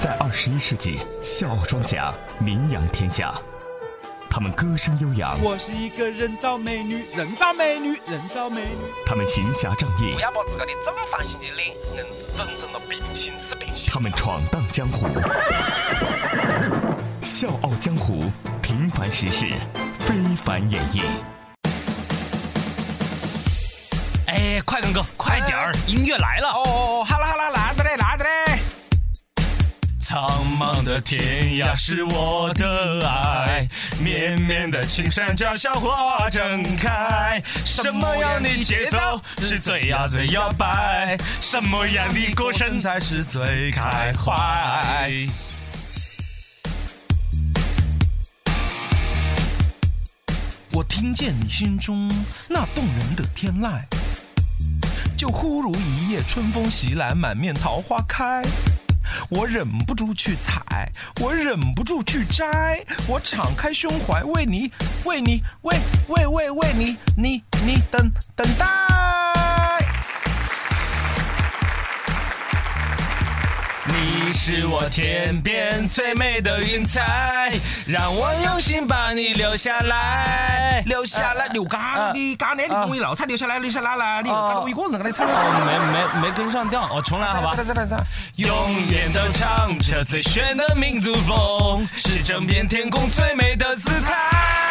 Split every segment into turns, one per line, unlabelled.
在二十一世纪，笑傲庄家名扬天下。他们歌声悠扬，
我是一个人造美女，人造美女，人造美女。
他们行侠仗义
不，要把自个的正方形的脸硬是整成了平行四边形。
他们闯荡江湖。笑傲江湖，平凡实事，非凡演绎。
哎，快点哥，快点儿，音乐来了！
哦哦，好了好了，来的嘞，来的嘞。
苍茫的天涯是我的爱，绵绵的青山脚下花正开。什么样的节奏是最呀最摇摆？什么样的歌声才是最开怀？我听见你心中那动人的天籁，就忽如一夜春风袭来，满面桃花开。我忍不住去采，我忍不住去摘，我敞开胸怀为你，为你，为为为为你，你你等等待。你是我天边最美的云彩，让我用心把你留下来，留下来。刘刚，你刚才你跟我一闹才留下来，留下来了，你又搞得我一个人跟你唱。
没没没跟上调，我，重来好吧。
再来再来，永远都唱着最炫的民族风，是整片天空最美的姿态。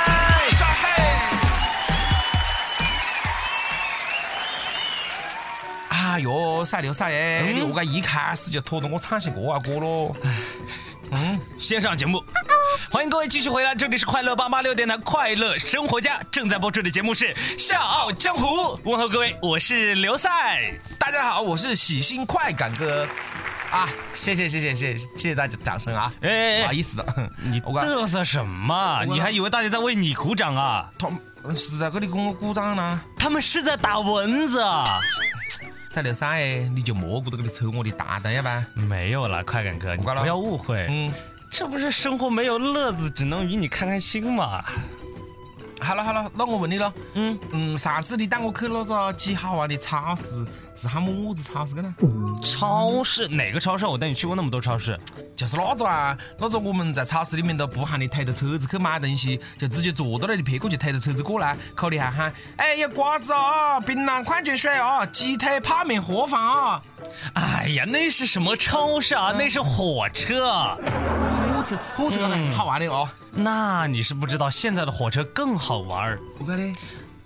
哎呦，赛刘赛哎，我讲一开始就拖动我唱些国外歌咯。
嗯，线上节目，欢迎各位继续回来，这里是快乐八八六电台快乐生活家正在播出的节目是笑傲江湖，问候各位，我是刘赛，
大家好，我是喜新快感哥。啊，谢谢谢谢谢，谢谢大家掌声啊！
哎哎哎，
不好意思的，
你嘚瑟什么？你还以为大家在为你鼓掌啊？
他们是在这里给我鼓掌呢？
他们是在打蚊子。啊
在刘三哎，你就莫顾着给你抽我的大蛋要不然？
没有了，快感哥，你
挂了
不要误会，
嗯，
这不是生活没有乐子，只能与你开开心嘛。
好了好了，那我问你了，
嗯
嗯，上次你带我去那个几好玩的超市，是喊么子超市个呢？
超市哪个超市？我带你去过那么多超市。
就是那个啊，那个我们在超市里面都不喊你推着车子去买东西，就直接坐到那里，别个就推着车子过来，口里还喊：“哎，有瓜子啊，槟榔矿泉水啊，鸡腿泡面盒饭啊。
哎呀，那是什么超市啊？那是火车。”
火车，火车那是好玩的哦。
那你是不知道，现在的火车更好玩儿。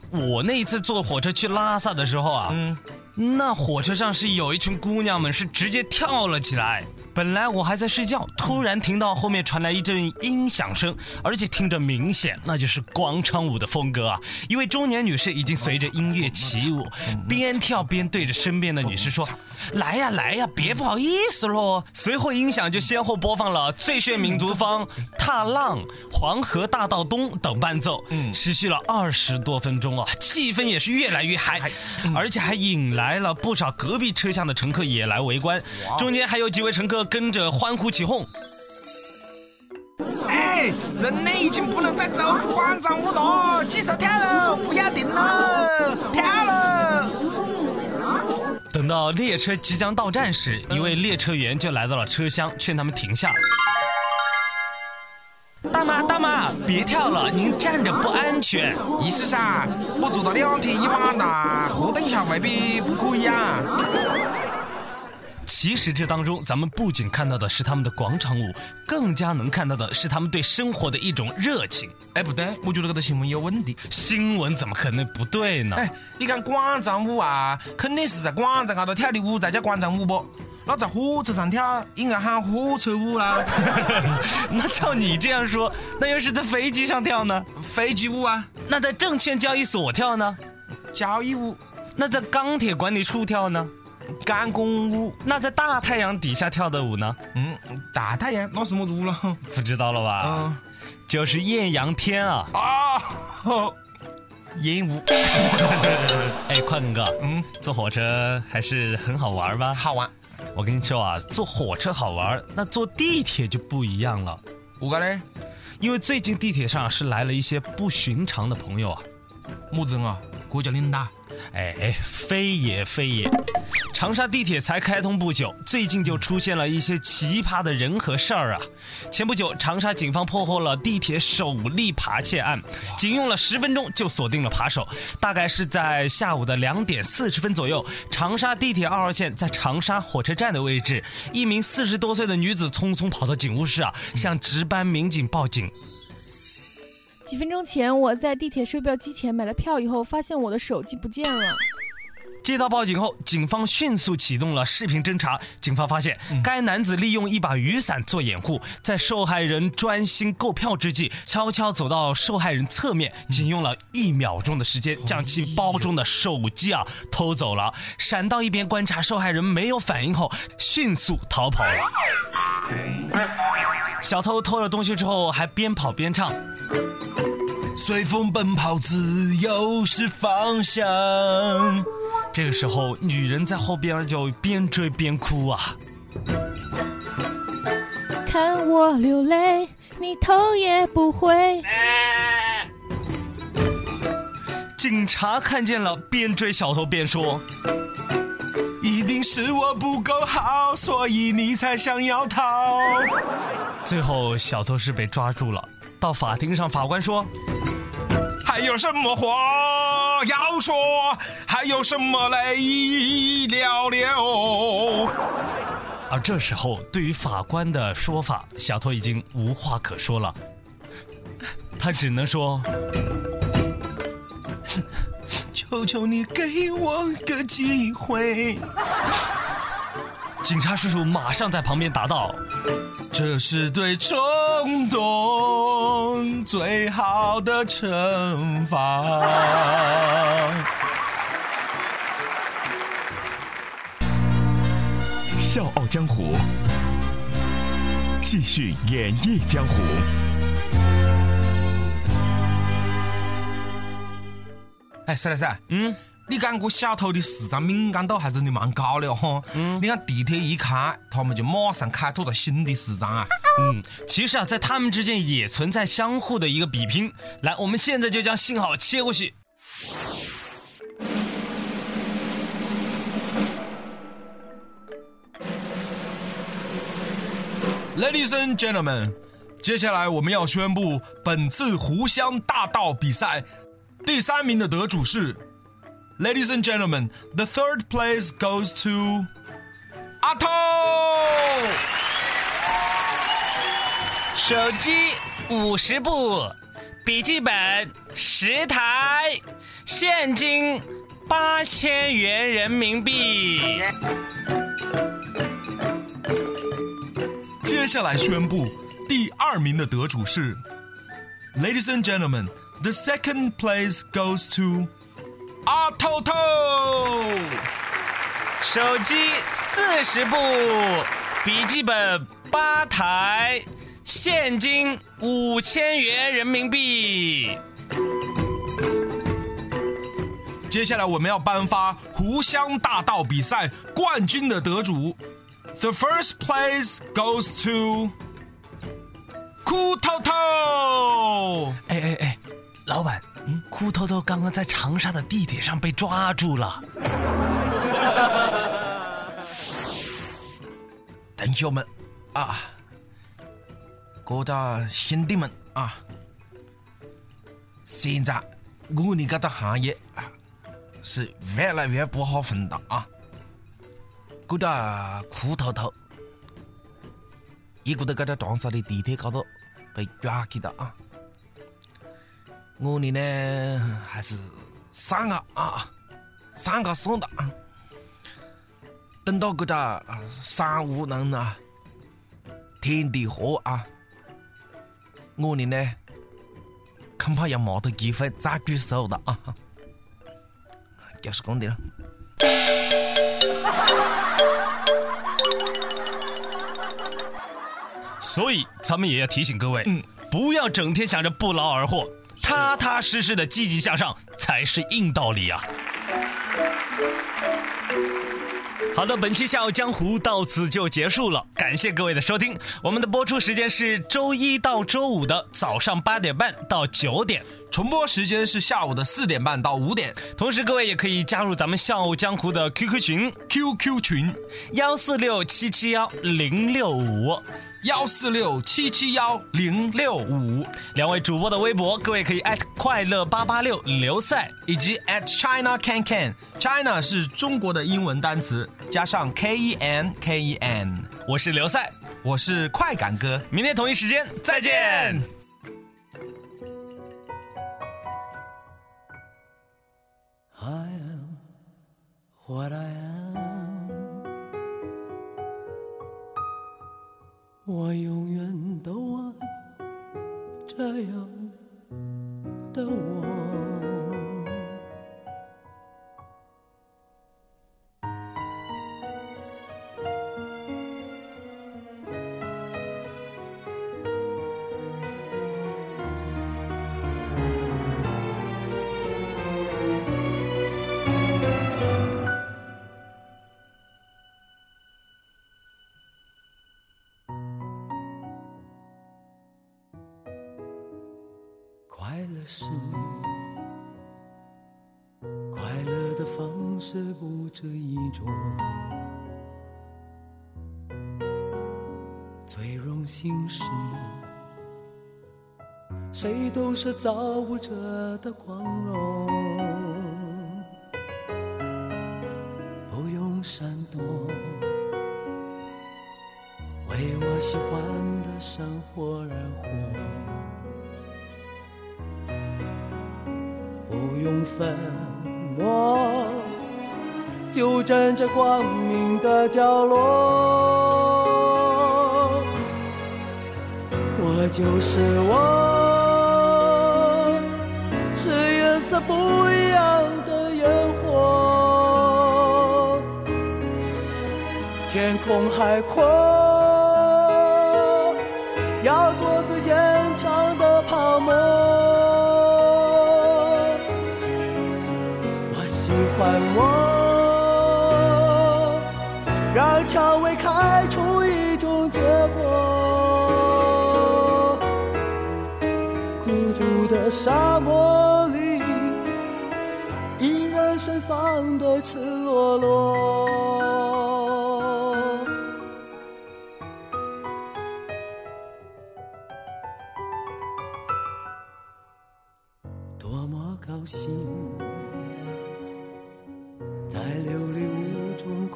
我
那一次坐火车去拉萨的时候啊，
嗯，
那火车上是有一群姑娘们是直接跳了起来。本来我还在睡觉，突然听到后面传来一阵音响声，而且听着明显那就是广场舞的风格啊！一位中年女士已经随着音乐起舞，边跳边对着身边的女士说：“来呀来呀，别不好意思喽。”随后音响就先后播放了《最炫民族风》《踏浪》《黄河大道东》等伴奏，持续了二十多分钟啊，气氛也是越来越嗨，而且还引来了不少隔壁车厢的乘客也来围观，中间还有几位乘客跟着欢呼起哄。
哎，人类已经不能再走出广场舞了，举手跳了，不要停了，跳了。
等到列车即将到站时，一位列车员就来到了车厢，劝他们停下。大妈，大妈，别跳了，您站着不安全。
意思噻，我坐到两天一晚了活动一下未必不可以啊。
其实这当中，咱们不仅看到的是他们的广场舞，更加能看到的是他们对生活的一种热情。
哎，不对，我觉得这个新闻有问题。
新闻怎么可能不对呢？
哎，你看广场舞啊，肯定是在广场高头跳的舞才叫广场舞不？那在火车上跳应该喊火车舞啦，
那照你这样说，那要是在飞机上跳呢？
飞机舞啊，
那在证券交易所跳呢？
交易舞、
那在钢铁管理处跳呢？
赶工舞，
那在大太阳底下跳的舞呢？
嗯，大太阳那是么子舞了？
不知道了吧？
嗯
就是艳阳天啊！
啊，吼烟雾，
哎，快根哥，
嗯，
坐火车还是很好玩吧？
好玩。
我跟你说啊，坐火车好玩，那坐地铁就不一样了。
我个嘞，
因为最近地铁上是来了一些不寻常的朋友啊。
么子啊？国家领导。
哎，非也非也，长沙地铁才开通不久，最近就出现了一些奇葩的人和事儿啊。前不久，长沙警方破获了地铁首例扒窃案，仅用了十分钟就锁定了扒手。大概是在下午的两点四十分左右，长沙地铁二号线在长沙火车站的位置，一名四十多岁的女子匆匆跑到警务室啊，向值班民警报警。
几分钟前，我在地铁售票机前买了票以后，发现我的手机不见了。
接到报警后，警方迅速启动了视频侦查。警方发现，该男子利用一把雨伞做掩护，在受害人专心购票之际，悄悄走到受害人侧面，仅用了一秒钟的时间，将其包中的手机啊偷走了。闪到一边观察受害人没有反应后，迅速逃跑了。小偷偷了东西之后，还边跑边唱。
随风奔跑，自由是方向。
这个时候，女人在后边就边追边哭啊。
看我流泪，你头也不回。
警察看见了，边追小偷边说：“
一定是我不够好，所以你才想要逃。”
最后，小偷是被抓住了。到法庭上，法官说。
还有什么话要说？还有什么泪寥寥？
而这时候，对于法官的说法，小偷已经无话可说了，他只能说：“
求求你给我个机会。”
警察叔叔马上在旁边答道：“
这是对冲动最好的惩罚。”
笑傲江湖，继续演绎江湖。
哎，赛来赛，
嗯。
你讲个小偷的市场敏感度还真的蛮高的哈。嗯，你看地铁一开，他们就马上开拓了新的市场啊。
嗯，其实啊，在他们之间也存在相互的一个比拼。来，我们现在就将信号切过去。
Ladies and gentlemen，接下来我们要宣布本次湖湘大道比赛第三名的得主是。Ladies and gentlemen, the third place goes to 阿头。
手机五十部，笔记本十台，现金八千元人民币。
接下来宣布第二名的得主是，Ladies and gentlemen, the second place goes to 阿透透，
手机四十部，笔记本八台，现金五千元人民币。
接下来我们要颁发湖湘大道比赛冠军的得主，The first place goes to 酷透透。
哎哎哎，老板。嗯，哭偷偷刚刚在长沙的地铁上被抓住了。
同学们啊，各大兄弟们啊，现在我的这个行业啊是越来越不好混了啊。这个哭偷偷，一个在这个长沙的地铁高头被抓起的啊。我的呢还是算了啊，算了算了啊。等到这个三五人啊，天地合啊，我的呢恐怕也没得机会再举手了啊。就是讲的了。
所以咱们也要提醒各位，嗯，不要整天想着不劳而获。踏踏实实的积极向上才是硬道理啊！
好的，本期《笑傲江湖》到此就结束了，感谢各位的收听。我们的播出时间是周一到周五的早上八点半到九点，
重播时间是下午的四点半到五点。
同时各位也可以加入咱们《笑傲江湖》的 QQ 群
，QQ 群
幺四六七七幺零六五。
幺四六七七幺零六五，
两位主播的微博，各位可以艾特快乐八八六刘赛，
以及 at China Can Can。China 是中国的英文单词，加上 K E N K E N。
我是刘赛，
我是快感哥，
明天同一时间再见。I am what I am. 我永远都爱这样的我。是快乐的方式不止一种，最荣幸是，谁都是造物者的光荣，不用闪躲，粉墨，就站在光明的角落。我就是我，是颜色不一样的烟火。天空海阔，蔷薇开出一种结果。孤独的沙漠里，依然盛放的赤裸裸。多么高兴！在流离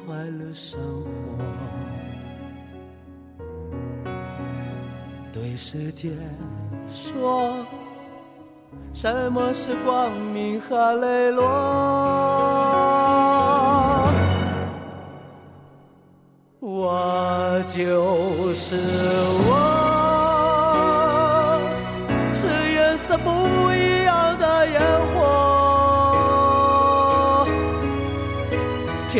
快乐生活，对世界说，什么是光明和磊落？我就是我，是颜色不